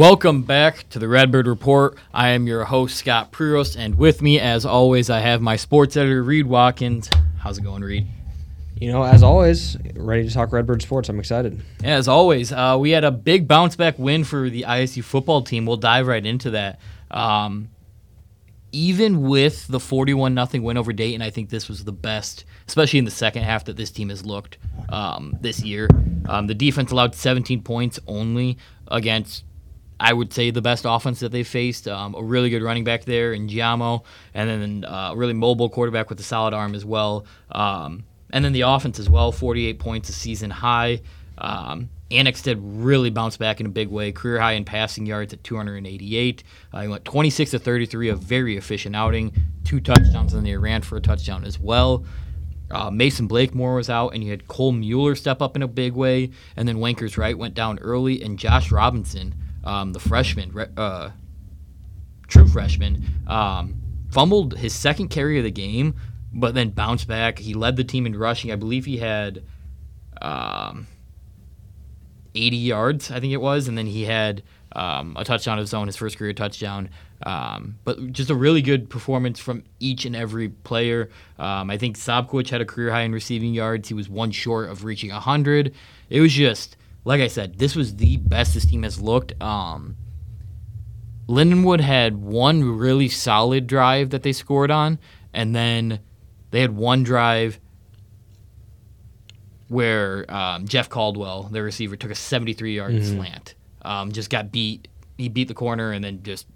Welcome back to the Redbird Report. I am your host, Scott Priros, and with me, as always, I have my sports editor, Reed Watkins. How's it going, Reed? You know, as always, ready to talk Redbird sports. I'm excited. As always, uh, we had a big bounce back win for the ISU football team. We'll dive right into that. Um, even with the 41 nothing win over Dayton, I think this was the best, especially in the second half, that this team has looked um, this year. Um, the defense allowed 17 points only against I would say the best offense that they faced. Um, a really good running back there in Giamo, and then uh, a really mobile quarterback with a solid arm as well. Um, and then the offense as well, 48 points a season high. Um, did really bounce back in a big way. Career high in passing yards at 288. Uh, he went 26 to 33, a very efficient outing. Two touchdowns, and then they ran for a touchdown as well. Uh, Mason Blakemore was out, and you had Cole Mueller step up in a big way. And then Wenkers Wright went down early, and Josh Robinson um, the freshman, uh, true freshman, um, fumbled his second carry of the game, but then bounced back. He led the team in rushing. I believe he had um, 80 yards, I think it was, and then he had um, a touchdown of his own, his first career touchdown. Um, but just a really good performance from each and every player. Um, I think Sobkowicz had a career high in receiving yards. He was one short of reaching 100. It was just like I said, this was the best this team has looked. Um, Lindenwood had one really solid drive that they scored on, and then they had one drive where um, Jeff Caldwell, their receiver, took a 73 yard mm-hmm. slant. Um, just got beat. He beat the corner, and then just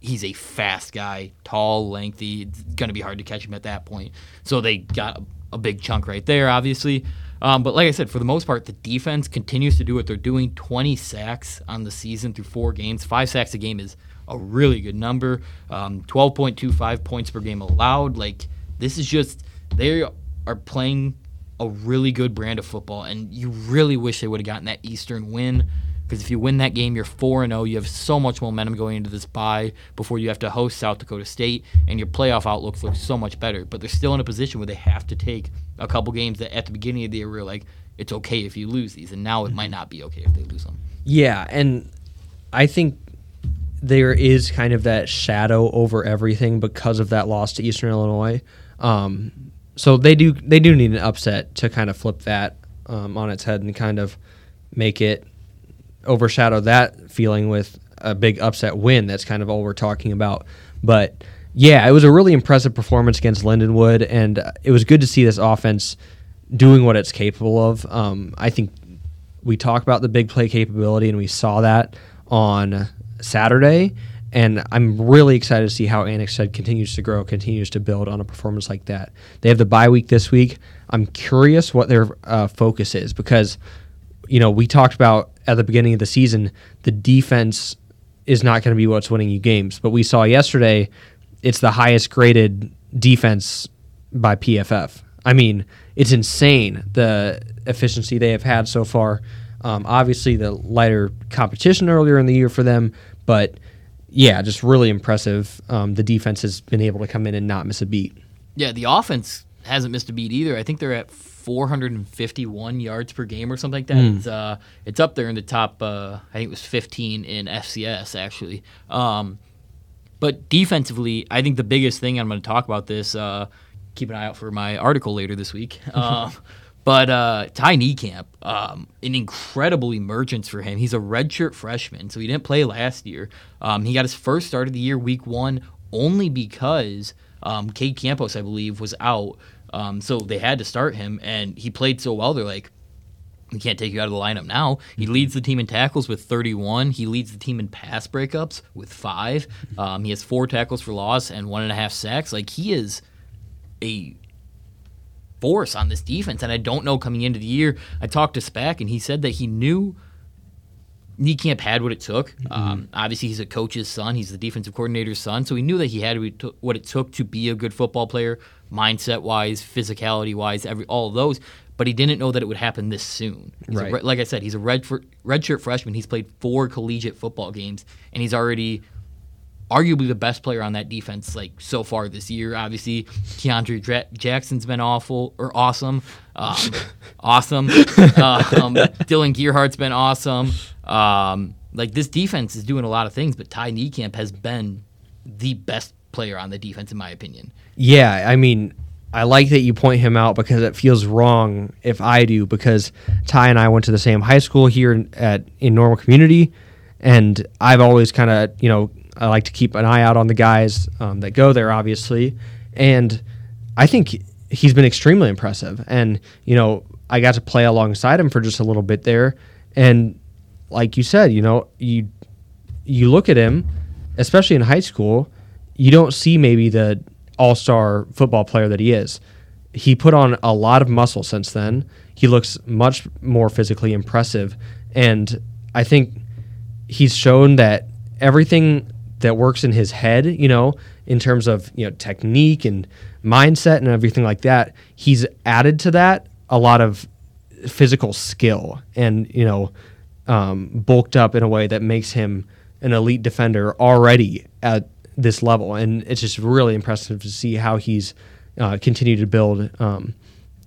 he's a fast guy, tall, lengthy. It's going to be hard to catch him at that point. So they got a, a big chunk right there, obviously. Um, but like I said, for the most part, the defense continues to do what they're doing. 20 sacks on the season through four games. Five sacks a game is a really good number. Um, 12.25 points per game allowed. Like this is just they are playing a really good brand of football, and you really wish they would have gotten that Eastern win. Because if you win that game, you're 4 0. You have so much momentum going into this bye before you have to host South Dakota State, and your playoff outlook looks so much better. But they're still in a position where they have to take a couple games that at the beginning of the year were like, it's okay if you lose these, and now it might not be okay if they lose them. Yeah, and I think there is kind of that shadow over everything because of that loss to Eastern Illinois. Um, so they do they do need an upset to kind of flip that um, on its head and kind of make it overshadow that feeling with a big upset win. That's kind of all we're talking about. But yeah, it was a really impressive performance against Lindenwood, and it was good to see this offense doing what it's capable of. Um, I think we talk about the big play capability, and we saw that on Saturday. And I'm really excited to see how Annexstad continues to grow, continues to build on a performance like that. They have the bye week this week. I'm curious what their uh, focus is because, you know, we talked about at the beginning of the season, the defense is not going to be what's winning you games. But we saw yesterday, it's the highest graded defense by PFF. I mean, it's insane the efficiency they have had so far. Um, obviously, the lighter competition earlier in the year for them, but yeah, just really impressive. Um, the defense has been able to come in and not miss a beat. Yeah, the offense hasn't missed a beat either. I think they're at 451 yards per game or something like that. Mm. It's uh, it's up there in the top. Uh, I think it was 15 in FCS actually. Um, but defensively, I think the biggest thing I'm going to talk about this. Uh, keep an eye out for my article later this week. Uh, but uh, Ty Niekamp, um, an incredible emergence for him. He's a redshirt freshman, so he didn't play last year. Um, he got his first start of the year, week one, only because um, Cade Campos, I believe, was out. Um, so they had to start him, and he played so well. They're like, we can't take you out of the lineup now. He mm-hmm. leads the team in tackles with 31. He leads the team in pass breakups with five. Um, he has four tackles for loss and one and a half sacks. Like he is a force on this defense. And I don't know coming into the year. I talked to Spack and he said that he knew Niekamp had what it took. Mm-hmm. Um, obviously, he's a coach's son. He's the defensive coordinator's son, so he knew that he had what it took to be a good football player, mindset wise, physicality wise, every all of those. But he didn't know that it would happen this soon. He's right. A, like I said, he's a red for, redshirt freshman. He's played four collegiate football games, and he's already arguably the best player on that defense like so far this year. Obviously, Keandre Dra- Jackson's been awful or awesome, um, awesome. um, Dylan Gearhart's been awesome. Um, like this defense is doing a lot of things, but Ty Niekamp has been the best player on the defense in my opinion. Yeah, I mean, I like that you point him out because it feels wrong if I do because Ty and I went to the same high school here at in Normal Community, and I've always kind of you know I like to keep an eye out on the guys um, that go there, obviously, and I think he's been extremely impressive. And you know, I got to play alongside him for just a little bit there, and like you said, you know, you you look at him, especially in high school, you don't see maybe the all star football player that he is. He put on a lot of muscle since then. He looks much more physically impressive. And I think he's shown that everything that works in his head, you know, in terms of, you know, technique and mindset and everything like that, he's added to that a lot of physical skill and, you know, um, bulked up in a way that makes him an elite defender already at this level, and it's just really impressive to see how he's uh, continued to build um,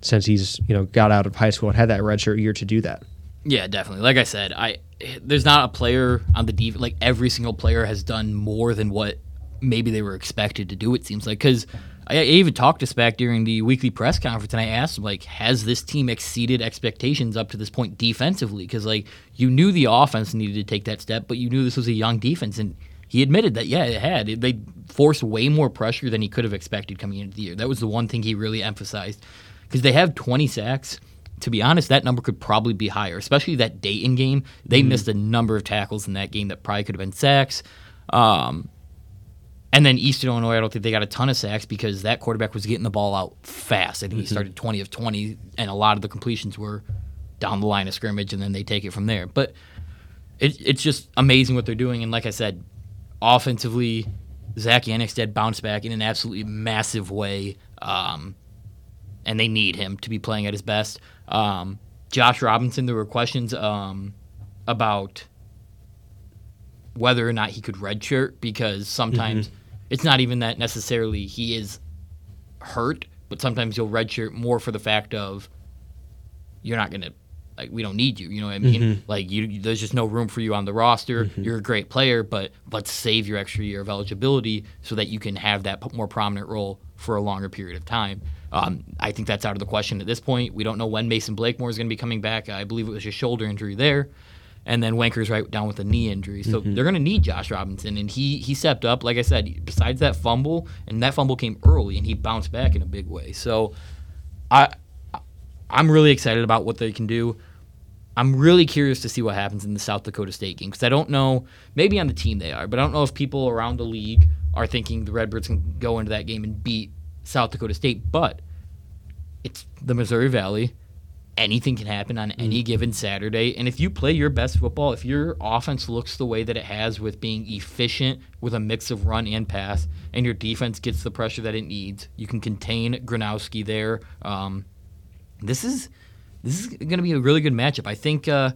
since he's you know got out of high school and had that redshirt year to do that. Yeah, definitely. Like I said, I there's not a player on the defense like every single player has done more than what maybe they were expected to do. It seems like because I, I even talked to Spack during the weekly press conference, and I asked him like, has this team exceeded expectations up to this point defensively? Because like you knew the offense needed to take that step, but you knew this was a young defense, and he admitted that yeah, it had. They forced way more pressure than he could have expected coming into the year. That was the one thing he really emphasized because they have 20 sacks. To be honest, that number could probably be higher, especially that Dayton game. They mm-hmm. missed a number of tackles in that game that probably could have been sacks. Um, and then Eastern Illinois, I don't think they got a ton of sacks because that quarterback was getting the ball out fast. I think mm-hmm. he started 20 of 20, and a lot of the completions were down the line of scrimmage, and then they take it from there. But it, it's just amazing what they're doing. And like I said, offensively, Zach Annexstad bounced back in an absolutely massive way, um, and they need him to be playing at his best. Um, Josh Robinson, there were questions um, about whether or not he could redshirt because sometimes mm-hmm. It's not even that necessarily he is hurt, but sometimes you'll redshirt more for the fact of you're not going to like we don't need you. You know what I mean? Mm-hmm. Like you, there's just no room for you on the roster. Mm-hmm. You're a great player, but let's save your extra year of eligibility so that you can have that more prominent role for a longer period of time. Um, I think that's out of the question at this point. We don't know when Mason Blakemore is going to be coming back. I believe it was a shoulder injury there, and then Wenkers Wright down with a knee injury. So mm-hmm. they're going to need Josh Robinson, and he he stepped up. Like I said, besides that fumble, and that fumble came early, and he bounced back in a big way. So I I'm really excited about what they can do. I'm really curious to see what happens in the South Dakota State game because I don't know. Maybe on the team they are, but I don't know if people around the league are thinking the Redbirds can go into that game and beat South Dakota State. But it's the Missouri Valley. Anything can happen on any mm. given Saturday. And if you play your best football, if your offense looks the way that it has with being efficient with a mix of run and pass, and your defense gets the pressure that it needs, you can contain Gronowski there. Um, this is this is going to be a really good matchup. I think uh,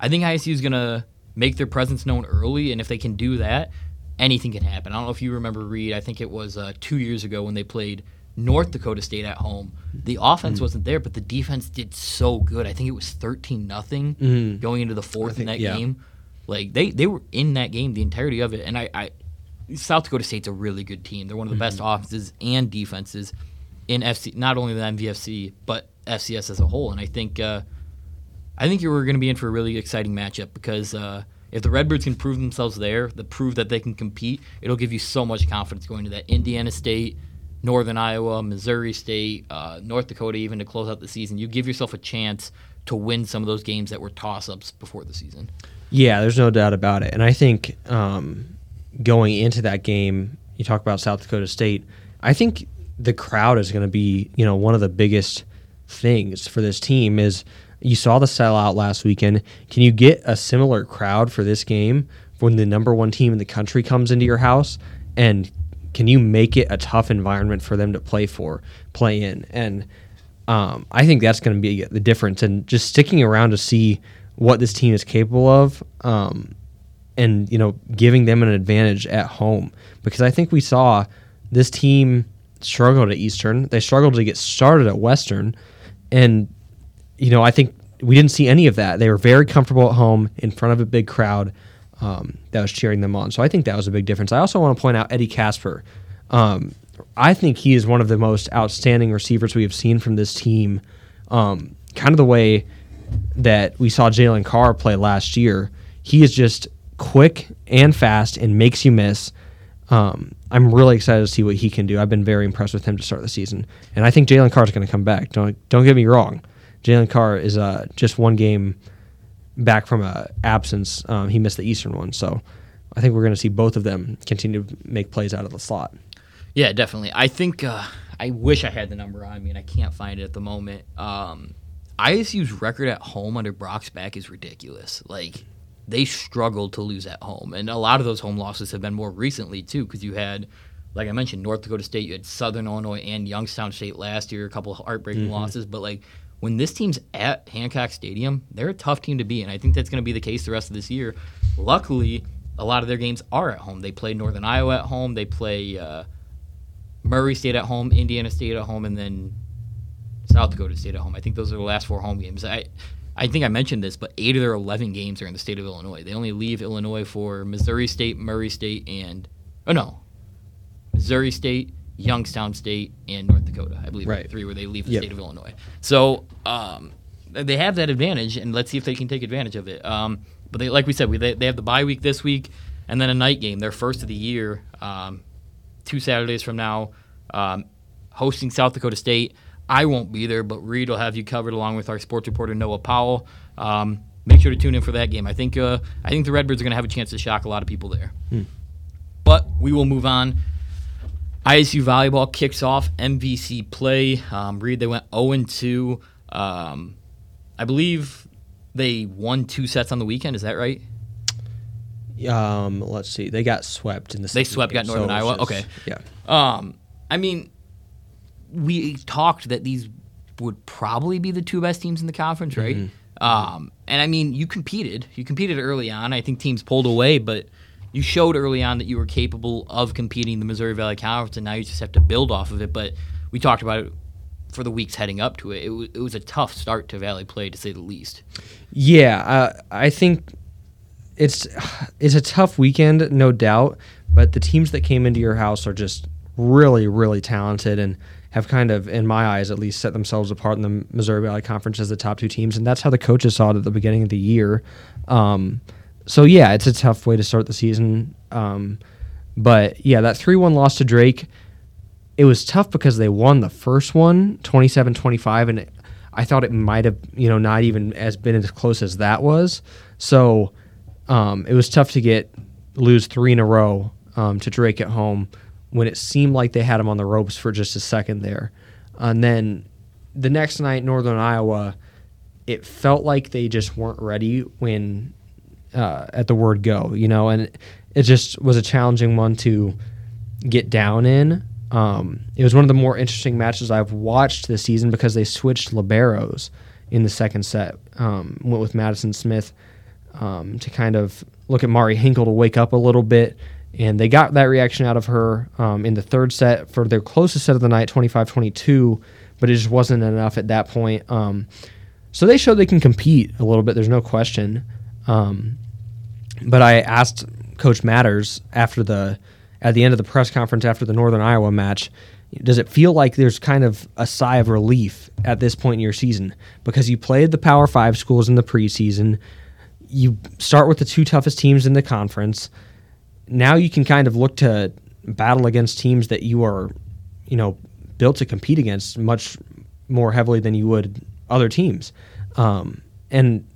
I think ISU is going to make their presence known early, and if they can do that, anything can happen. I don't know if you remember Reed. I think it was uh, two years ago when they played North Dakota State at home. The offense mm-hmm. wasn't there, but the defense did so good. I think it was thirteen nothing mm-hmm. going into the fourth think, in that yeah. game. Like they they were in that game the entirety of it, and I, I South Dakota State's a really good team. They're one of the mm-hmm. best offenses and defenses in FC, not only the MVFC but FCS as a whole. And I think uh, I think you're going to be in for a really exciting matchup because uh, if the Redbirds can prove themselves there, the prove that they can compete, it'll give you so much confidence going to that Indiana State, Northern Iowa, Missouri State, uh, North Dakota, even to close out the season. You give yourself a chance to win some of those games that were toss ups before the season. Yeah, there's no doubt about it. And I think um, going into that game, you talk about South Dakota State. I think the crowd is going to be, you know, one of the biggest things for this team is you saw the sellout last weekend. Can you get a similar crowd for this game when the number one team in the country comes into your house? And can you make it a tough environment for them to play for, play in? And um, I think that's going to be the difference. And just sticking around to see what this team is capable of, um, and you know, giving them an advantage at home because I think we saw this team struggled at Eastern. They struggled to get started at Western and, you know, I think we didn't see any of that. They were very comfortable at home in front of a big crowd. Um, that was cheering them on. So I think that was a big difference. I also want to point out Eddie Casper. Um, I think he is one of the most outstanding receivers we have seen from this team. Um, kind of the way that we saw Jalen Carr play last year. He is just quick and fast and makes you miss. Um, I'm really excited to see what he can do. I've been very impressed with him to start the season, and I think Jalen Carr is going to come back. Don't don't get me wrong. Jalen Carr is uh, just one game back from a absence. Um, he missed the Eastern one, so I think we're going to see both of them continue to make plays out of the slot. Yeah, definitely. I think uh, I wish I had the number on me, and I can't find it at the moment. Um, ISU's record at home under Brock Spack is ridiculous. Like they struggled to lose at home, and a lot of those home losses have been more recently too, because you had. Like I mentioned, North Dakota State, you had Southern Illinois and Youngstown State last year, a couple of heartbreaking mm-hmm. losses. But like when this team's at Hancock Stadium, they're a tough team to beat, and I think that's going to be the case the rest of this year. Luckily, a lot of their games are at home. They play Northern Iowa at home. They play uh, Murray State at home, Indiana State at home, and then South Dakota State at home. I think those are the last four home games. I, I think I mentioned this, but eight of their 11 games are in the state of Illinois. They only leave Illinois for Missouri State, Murray State, and oh no, Missouri State, Youngstown State, and North Dakota. I believe right. three where they leave the yep. state of Illinois. So um, they have that advantage, and let's see if they can take advantage of it. Um, but they, like we said, we, they, they have the bye week this week, and then a night game, their first of the year, um, two Saturdays from now, um, hosting South Dakota State. I won't be there, but Reed will have you covered along with our sports reporter Noah Powell. Um, make sure to tune in for that game. I think uh, I think the Redbirds are going to have a chance to shock a lot of people there. Hmm. But we will move on. ISU volleyball kicks off MVC play. Um, Reed they went 0 2. Um, I believe they won two sets on the weekend. Is that right? Um, let's see. They got swept in the. They swept, got Northern so Iowa. Just, okay. Yeah. Um, I mean, we talked that these would probably be the two best teams in the conference, right? Mm-hmm. Um, and I mean, you competed. You competed early on. I think teams pulled away, but you showed early on that you were capable of competing the Missouri Valley Conference, and now you just have to build off of it. But we talked about it for the weeks heading up to it. It, w- it was a tough start to Valley play, to say the least. Yeah, uh, I think it's it's a tough weekend, no doubt. But the teams that came into your house are just really, really talented, and have kind of, in my eyes at least, set themselves apart in the Missouri Valley Conference as the top two teams, and that's how the coaches saw it at the beginning of the year. Um, so yeah, it's a tough way to start the season. Um, but yeah, that three-one loss to Drake, it was tough because they won the first one, 27-25, and it, I thought it might have, you know, not even as been as close as that was. So um, it was tough to get lose three in a row um, to Drake at home when it seemed like they had him on the ropes for just a second there. And then the next night, Northern Iowa, it felt like they just weren't ready when uh, at the word go, you know, and it just was a challenging one to get down in. Um, it was one of the more interesting matches I've watched this season because they switched liberos in the second set. Um, went with Madison Smith um, to kind of look at Mari Hinkle to wake up a little bit and they got that reaction out of her um, in the third set for their closest set of the night, 25 22, but it just wasn't enough at that point. Um, so they showed they can compete a little bit, there's no question. Um, but I asked Coach Matters after the at the end of the press conference after the Northern Iowa match, does it feel like there's kind of a sigh of relief at this point in your season? Because you played the Power Five schools in the preseason, you start with the two toughest teams in the conference. Now you can kind of look to battle against teams that you are, you know, built to compete against much more heavily than you would other teams. Um, and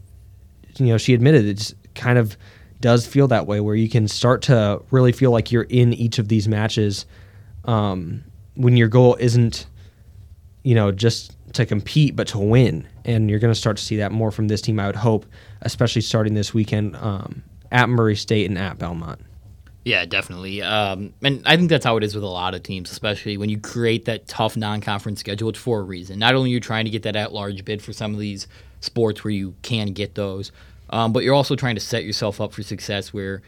you know, she admitted it's kind of does feel that way, where you can start to really feel like you're in each of these matches um, when your goal isn't, you know, just to compete but to win. And you're going to start to see that more from this team, I would hope, especially starting this weekend um, at Murray State and at Belmont. Yeah, definitely. Um, and I think that's how it is with a lot of teams, especially when you create that tough non-conference schedule. It's for a reason. Not only are you trying to get that at-large bid for some of these sports where you can get those, um, but you're also trying to set yourself up for success. Where,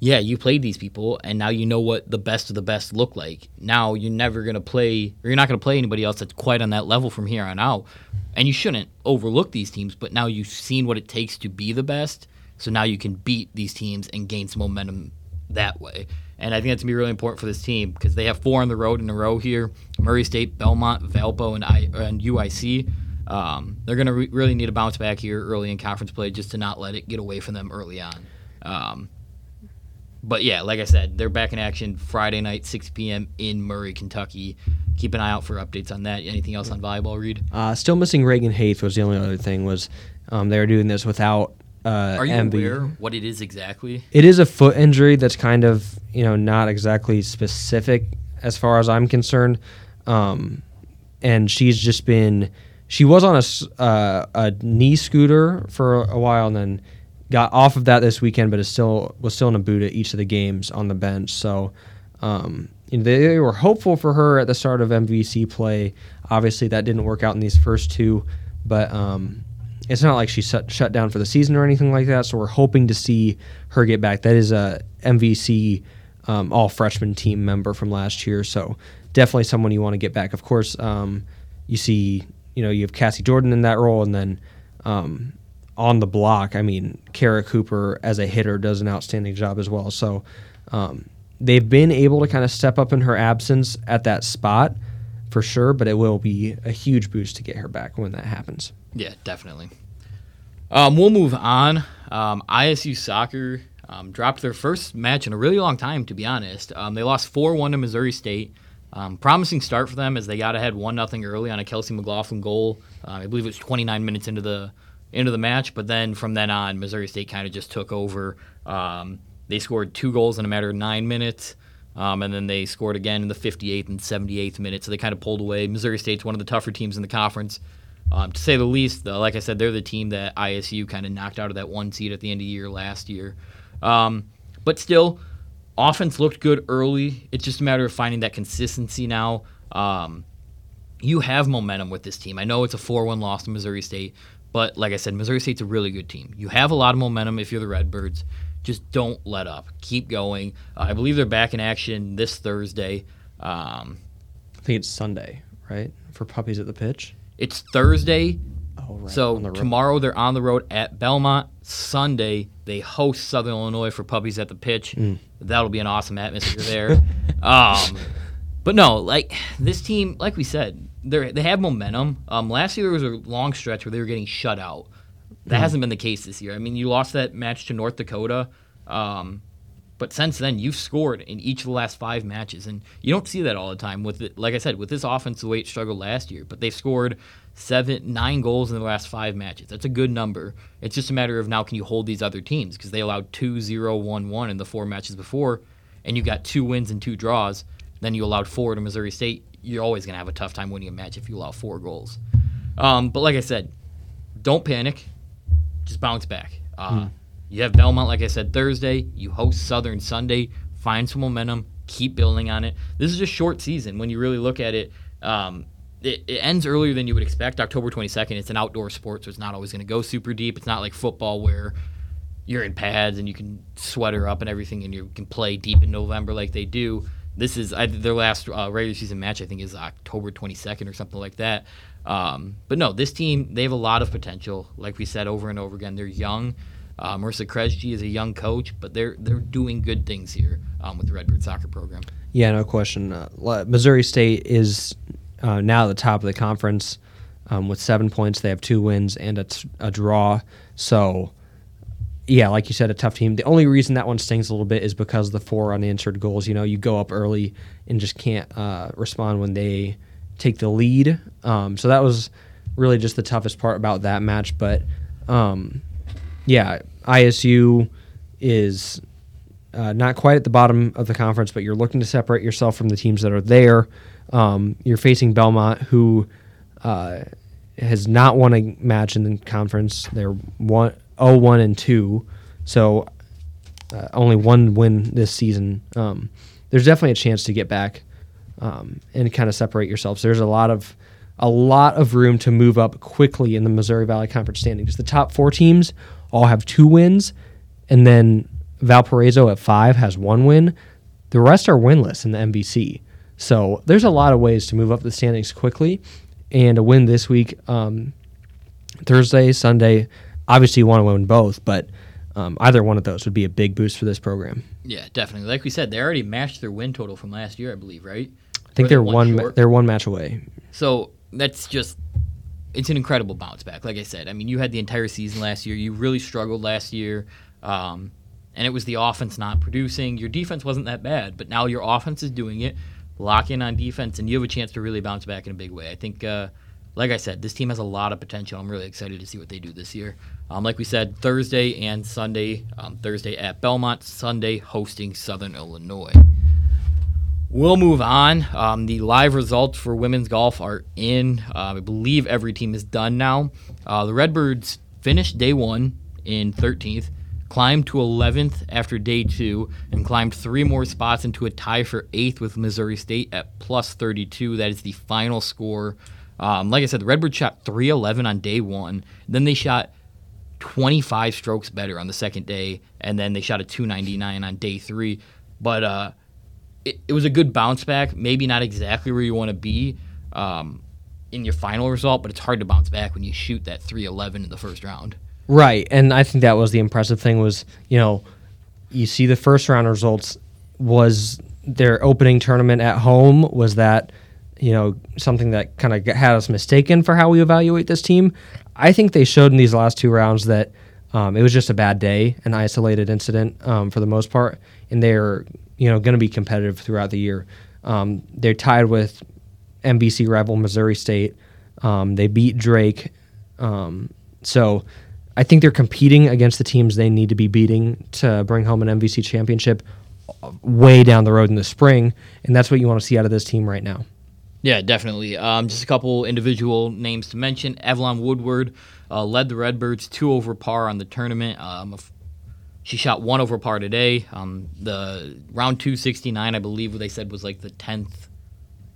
yeah, you played these people, and now you know what the best of the best look like. Now you're never gonna play, or you're not gonna play anybody else that's quite on that level from here on out. And you shouldn't overlook these teams, but now you've seen what it takes to be the best So now you can beat these teams and gain some momentum that way. And I think that's gonna be really important for this team because they have four on the road in a row here: Murray State, Belmont, Valpo, and I and UIC. Um, they're gonna re- really need a bounce back here early in conference play just to not let it get away from them early on. Um, but yeah, like I said, they're back in action Friday night, 6 p.m. in Murray, Kentucky. Keep an eye out for updates on that. Anything else on volleyball, Reed? Uh, still missing Reagan Haith was the only other thing was um, they were doing this without uh, Are you MB. aware what it is exactly? It is a foot injury that's kind of you know not exactly specific as far as I'm concerned, um, and she's just been she was on a uh, a knee scooter for a while and then got off of that this weekend, but is still was still in a boot at each of the games on the bench. So. Um, you know, they were hopeful for her at the start of MVC play. Obviously, that didn't work out in these first two, but um, it's not like she shut, shut down for the season or anything like that. So we're hoping to see her get back. That is a MVC um, all freshman team member from last year. So definitely someone you want to get back. Of course, um, you see, you know, you have Cassie Jordan in that role, and then um, on the block, I mean, Kara Cooper as a hitter does an outstanding job as well. So um, they've been able to kind of step up in her absence at that spot for sure, but it will be a huge boost to get her back when that happens. Yeah, definitely. Um, we'll move on. Um, ISU soccer um, dropped their first match in a really long time, to be honest. Um, they lost 4 1 to Missouri State. Um, promising start for them as they got ahead 1 0 early on a Kelsey McLaughlin goal. Uh, I believe it was 29 minutes into the into the match, but then from then on, Missouri State kind of just took over. Um, they scored two goals in a matter of nine minutes. Um, and then they scored again in the 58th and 78th minute, so they kind of pulled away. Missouri State's one of the tougher teams in the conference, um, to say the least. Though, like I said, they're the team that ISU kind of knocked out of that one seed at the end of the year last year. Um, but still, offense looked good early. It's just a matter of finding that consistency now. Um, you have momentum with this team. I know it's a 4 1 loss to Missouri State, but like I said, Missouri State's a really good team. You have a lot of momentum if you're the Redbirds. Just don't let up. Keep going. Uh, I believe they're back in action this Thursday. Um, I think it's Sunday, right? For puppies at the pitch. it's Thursday, Oh, right. so the tomorrow they're on the road at Belmont. Sunday they host Southern Illinois for puppies at the pitch. Mm. That'll be an awesome atmosphere there. um, but no, like this team, like we said, they they have momentum. Um, last year there was a long stretch where they were getting shut out. That hasn't been the case this year. I mean, you lost that match to North Dakota, um, but since then you've scored in each of the last five matches, and you don't see that all the time. With it, like I said, with this offense the way it struggled last year, but they've scored seven, nine goals in the last five matches. That's a good number. It's just a matter of now can you hold these other teams because they allowed 2-0, 1-1 in the four matches before, and you got two wins and two draws. Then you allowed four to Missouri State. You're always going to have a tough time winning a match if you allow four goals. Um, but like I said, don't panic. Just bounce back. Uh, You have Belmont, like I said, Thursday. You host Southern Sunday. Find some momentum. Keep building on it. This is a short season when you really look at it. Um, it, it ends earlier than you would expect. October 22nd. It's an outdoor sport, so it's not always going to go super deep. It's not like football where you're in pads and you can sweater up and everything, and you can play deep in November like they do. This is I, their last uh, regular season match. I think is October 22nd or something like that. Um, but no, this team they have a lot of potential. Like we said over and over again, they're young. Uh, Marissa Kresge is a young coach, but they're they're doing good things here um, with the Redbird soccer program. Yeah, no question. Uh, Missouri State is uh, now at the top of the conference um, with seven points. They have two wins and a, t- a draw. So, yeah, like you said, a tough team. The only reason that one stings a little bit is because of the four unanswered goals. You know, you go up early and just can't uh, respond when they take the lead. Um, so that was really just the toughest part about that match. But um, yeah, ISU is uh, not quite at the bottom of the conference, but you're looking to separate yourself from the teams that are there. Um, you're facing Belmont, who uh, has not won a match in the conference. They're one, 0 1 and 2, so uh, only one win this season. Um, there's definitely a chance to get back um, and kind of separate yourselves. There's a lot of a lot of room to move up quickly in the Missouri Valley Conference standings. The top four teams all have two wins, and then Valparaiso at five has one win. The rest are winless in the MVC. So there's a lot of ways to move up the standings quickly, and a win this week, um, Thursday, Sunday. Obviously, you want to win both, but Um, either one of those would be a big boost for this program. Yeah, definitely. Like we said, they already matched their win total from last year, I believe, right? I think they're one one ma- they're one match away. So that's just it's an incredible bounce back. Like I said, I mean, you had the entire season last year. You really struggled last year, um, and it was the offense not producing. Your defense wasn't that bad, but now your offense is doing it. Lock in on defense, and you have a chance to really bounce back in a big way. I think, uh, like I said, this team has a lot of potential. I'm really excited to see what they do this year. Um, like we said, Thursday and Sunday. Um, Thursday at Belmont, Sunday hosting Southern Illinois. We'll move on. Um, the live results for women's golf are in. Uh, I believe every team is done now. Uh, the Redbirds finished day one in 13th, climbed to 11th after day two, and climbed three more spots into a tie for eighth with Missouri State at plus 32. That is the final score. Um, like I said, the Redbirds shot 311 on day one. Then they shot 25 strokes better on the second day, and then they shot a 299 on day three. But uh, it, it was a good bounce back. Maybe not exactly where you want to be um, in your final result, but it's hard to bounce back when you shoot that 311 in the first round. Right, and I think that was the impressive thing was you know you see the first round results was their opening tournament at home was that you know something that kind of had us mistaken for how we evaluate this team. I think they showed in these last two rounds that um, it was just a bad day, an isolated incident um, for the most part, and they're you know going to be competitive throughout the year. Um, they're tied with MVC rival Missouri State. Um, they beat Drake, um, so I think they're competing against the teams they need to be beating to bring home an MVC championship way down the road in the spring, and that's what you want to see out of this team right now. Yeah, definitely. Um, just a couple individual names to mention. Evelyn Woodward uh, led the Redbirds two over par on the tournament. Um, she shot one over par today. Um, the round 269, I believe what they said was like the 10th,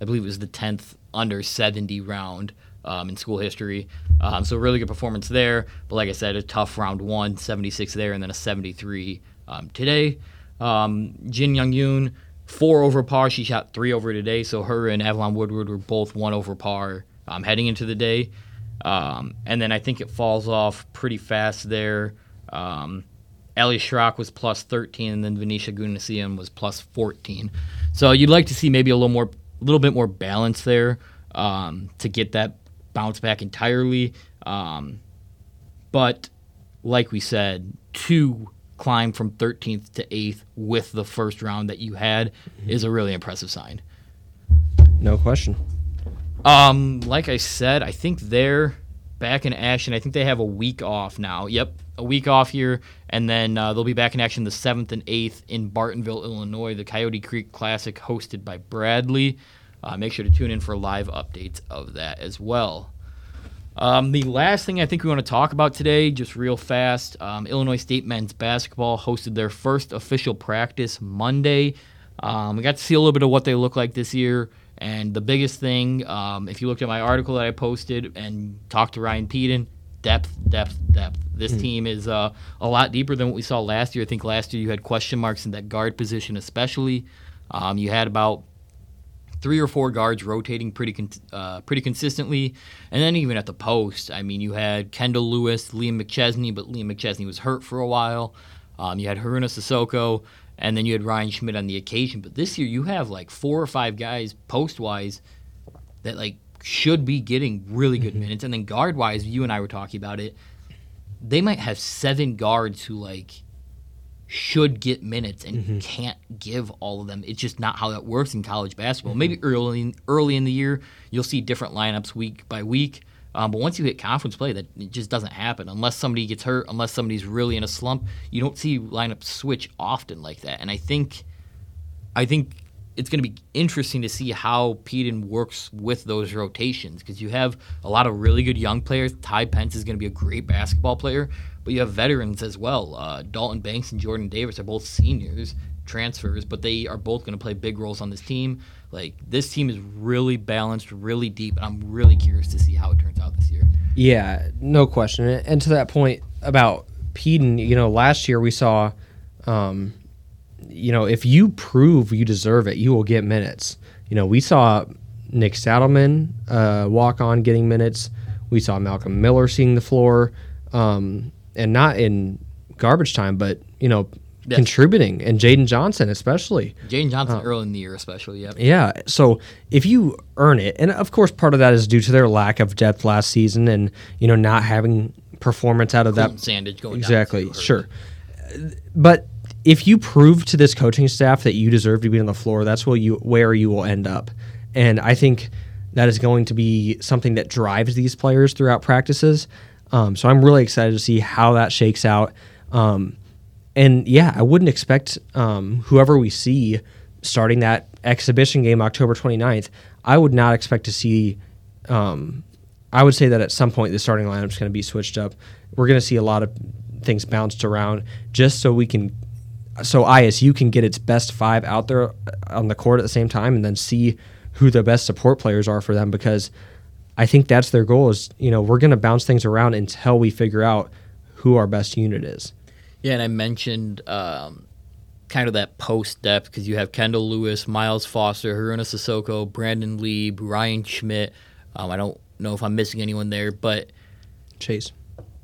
I believe it was the 10th under 70 round um, in school history. Um, so really good performance there. But like I said, a tough round one, 76 there, and then a 73 um, today. Um, Jin Young Yoon, four over par. She shot three over today. So her and Evelyn Woodward were both one over par um, heading into the day. Um, and then I think it falls off pretty fast there. Ali Schrock was plus 13, and then Venetia Gunasian was plus 14. So you'd like to see maybe a little more, a little bit more balance there um, to get that bounce back entirely. Um, but like we said, to climb from 13th to 8th with the first round that you had is a really impressive sign. No question. Um, like I said, I think they're back in action. I think they have a week off now. Yep, a week off here, and then uh, they'll be back in action the seventh and eighth in Bartonville, Illinois. The Coyote Creek Classic, hosted by Bradley. Uh, make sure to tune in for live updates of that as well. Um, the last thing I think we want to talk about today, just real fast, um, Illinois State men's basketball hosted their first official practice Monday. Um, we got to see a little bit of what they look like this year. And the biggest thing, um, if you looked at my article that I posted and talked to Ryan Pedon, depth, depth, depth. This team is uh, a lot deeper than what we saw last year. I think last year you had question marks in that guard position, especially. Um, you had about three or four guards rotating pretty con- uh, pretty consistently, and then even at the post, I mean, you had Kendall Lewis, Liam McChesney, but Liam McChesney was hurt for a while. Um, you had Haruna Sissoko, and then you had Ryan Schmidt on the occasion. But this year, you have like four or five guys post wise that like should be getting really good minutes, and then guard wise, you and I were talking about it. They might have seven guards who like should get minutes and can't give all of them. It's just not how that works in college basketball. Maybe early early in the year you'll see different lineups week by week. Um, but once you hit conference play, that it just doesn't happen unless somebody gets hurt, unless somebody's really in a slump. You don't see lineups switch often like that. And I think, I think it's going to be interesting to see how Pedon works with those rotations because you have a lot of really good young players. Ty Pence is going to be a great basketball player, but you have veterans as well. Uh, Dalton Banks and Jordan Davis are both seniors, transfers, but they are both going to play big roles on this team. Like this team is really balanced, really deep, and I'm really curious to see how it turns out this year. Yeah, no question. And to that point about Pedon, you know, last year we saw, um, you know, if you prove you deserve it, you will get minutes. You know, we saw Nick Saddleman uh, walk on getting minutes. We saw Malcolm Miller seeing the floor, um, and not in garbage time, but you know, Yes. contributing and Jaden Johnson especially. Jaden Oh. Johnson early in the year, especially. Yep. Yeah. So if you earn it, and of course part of that is due to their lack of depth last season, and you know not having performance out of that Sandage going exactly sure. But if you prove to this coaching staff that you deserve to be on the floor, that's where you where you will end up. And I think that is going to be something that drives these players throughout practices. Um, so I'm really excited to see how that shakes out. Um, and yeah, I wouldn't expect um, whoever we see starting that exhibition game October 29th, I would not expect to see. Um, I would say that at some point the starting lineup is going to be switched up. We're going to see a lot of things bounced around just so we can, so ISU can get its best five out there on the court at the same time and then see who the best support players are for them because I think that's their goal is, you know, we're going to bounce things around until we figure out who our best unit is. Yeah, and I mentioned um, kind of that post depth because you have Kendall Lewis, Miles Foster, Haruna Sissoko, Brandon Lieb, Ryan Schmidt. Um, I don't know if I'm missing anyone there, but Chase.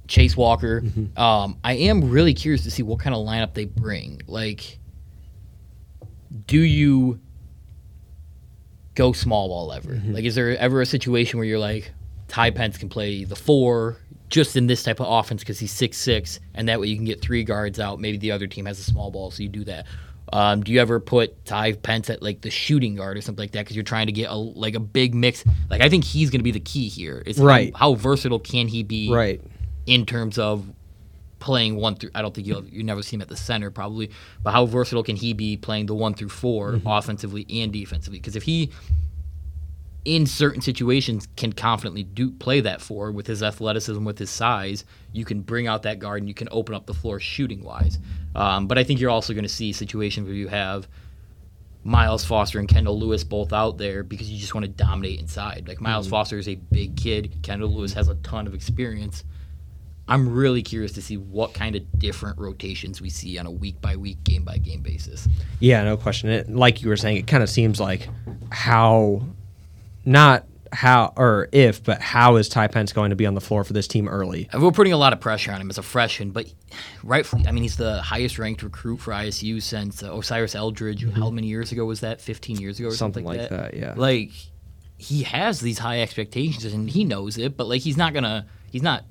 Chase Walker. Um, I am really curious to see what kind of lineup they bring. Like, do you go small ball ever? Like, is there ever a situation where you're like, Ty Pence can play the four just in this type of offense because he's six six, and that way you can get three guards out. Maybe the other team has a small ball, so you do that. Um, do you ever put Ty Pence at like the shooting guard or something like that because you're trying to get a like a big mix? Like I think he's going to be the key here. Is how- Right. How, versatile can he be? Right. In terms of playing one through. I don't think you'll you never see him at the center probably, but how versatile can he be playing the one through 4 Mm-hmm. offensively and defensively? Because if he in certain situations can confidently do play that four with his athleticism, with his size, you can bring out that guard and you can open up the floor shooting wise. Um, but I think you're also going to see situations where you have Miles Foster and Kendall Lewis both out there because you just want to dominate inside. Like Miles Foster is a big kid. Kendall Lewis has a ton of experience. I'm really curious to see what kind of different rotations we see on a week by week, game by game basis. Yeah, no question. It, like you were saying, it kind of seems like how, not how or if, but how is Ty Pence going to be on the floor for this team early? And We're putting a lot of pressure on him as a freshman, but rightfully, I mean, he's the highest ranked recruit for ISU since uh, Osiris Eldridge. How many years ago was that? 15 years ago or something, Something like that, yeah. Like, he has these high expectations and he knows it, but like, he's not gonna, he's not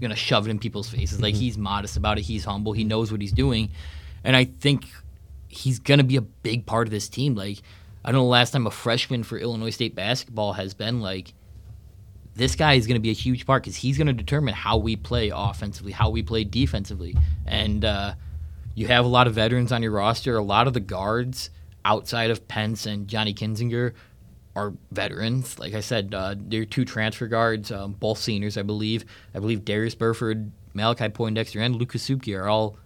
gonna shove it in people's faces. Like, he's modest about it. He's humble. He knows what he's doing, and I think he's gonna be a big part of this team. Like, I don't know the last time a freshman for Illinois State basketball has been like this guy is going to be a huge part because he's going to determine how we play offensively, how we play defensively. And uh, you have a lot of veterans on your roster. A lot of the guards outside of Pence and Johnny Kinzinger are veterans. Like I said, uh, they're two transfer guards, um, both seniors, I believe. I believe Darius Burford, Malachi Poindexter, and Luke Kasubke are all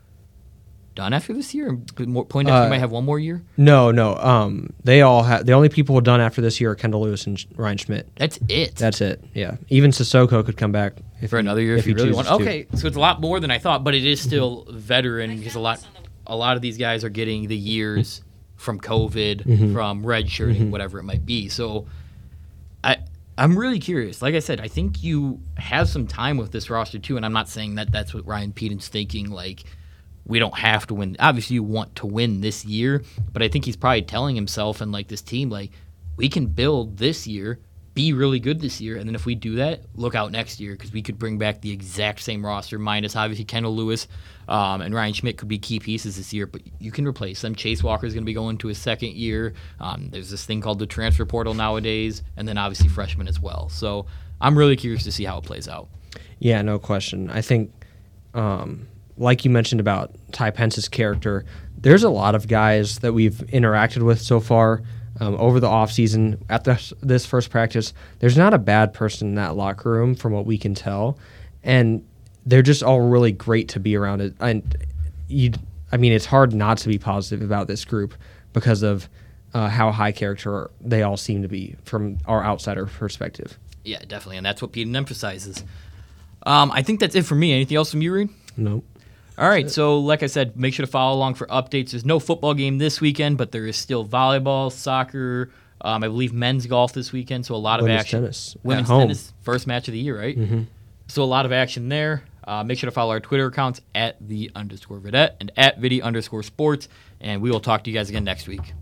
done after this year. More- Poindexter Uh, might have one more year. No, no. Um, they all have the only people done after this year are Kendall Lewis and Ryan Schmidt. That's it. That's it. Yeah. Even Sissoko could come back if for he- another year if, he you really chooses want. to. Okay, so it's a lot more than I thought, but it is still veteran because a lot, a lot of these guys are getting the years from COVID, Mm-hmm. from redshirting, whatever it might be. So, I. I'm really curious. Like I said, I think you have some time with this roster too, and I'm not saying that that's what Ryan Pedon's thinking. Like, we don't have to win. Obviously, you want to win this year, but I think he's probably telling himself and like this team, like, we can build this year, be really good this year, and then if we do that, look out next year because we could bring back the exact same roster, minus obviously Kendall Lewis um, and Ryan Schmidt could be key pieces this year, but you can replace them. Chase Walker is going to be going to his second year. Um, there's this thing called the transfer portal nowadays, and then obviously freshmen as well. So I'm really curious to see how it plays out. Yeah, no question. I think, um, like you mentioned about Ty Pence's character, there's a lot of guys that we've interacted with so far um, over the offseason at this, this first practice. There's not a bad person in that locker room from what we can tell. And they're just all really great to be around. It And you, I mean, it's hard not to be positive about this group because of uh, how high character they all seem to be from our outsider perspective. Yeah, definitely, and that's what Pedon emphasizes. Um, I think that's it for me. Anything else from you, Reed? Nope. All right, so like I said, make sure to follow along for updates. There's no football game this weekend, but there is still volleyball, soccer, um, I believe men's golf this weekend. So a lot of Women's action. tennis at Women's home. tennis, first match of the year, right? So a lot of action there. Uh, make sure to follow our Twitter accounts at the underscore vidette and at vidi underscore sports. And we will talk to you guys again next week.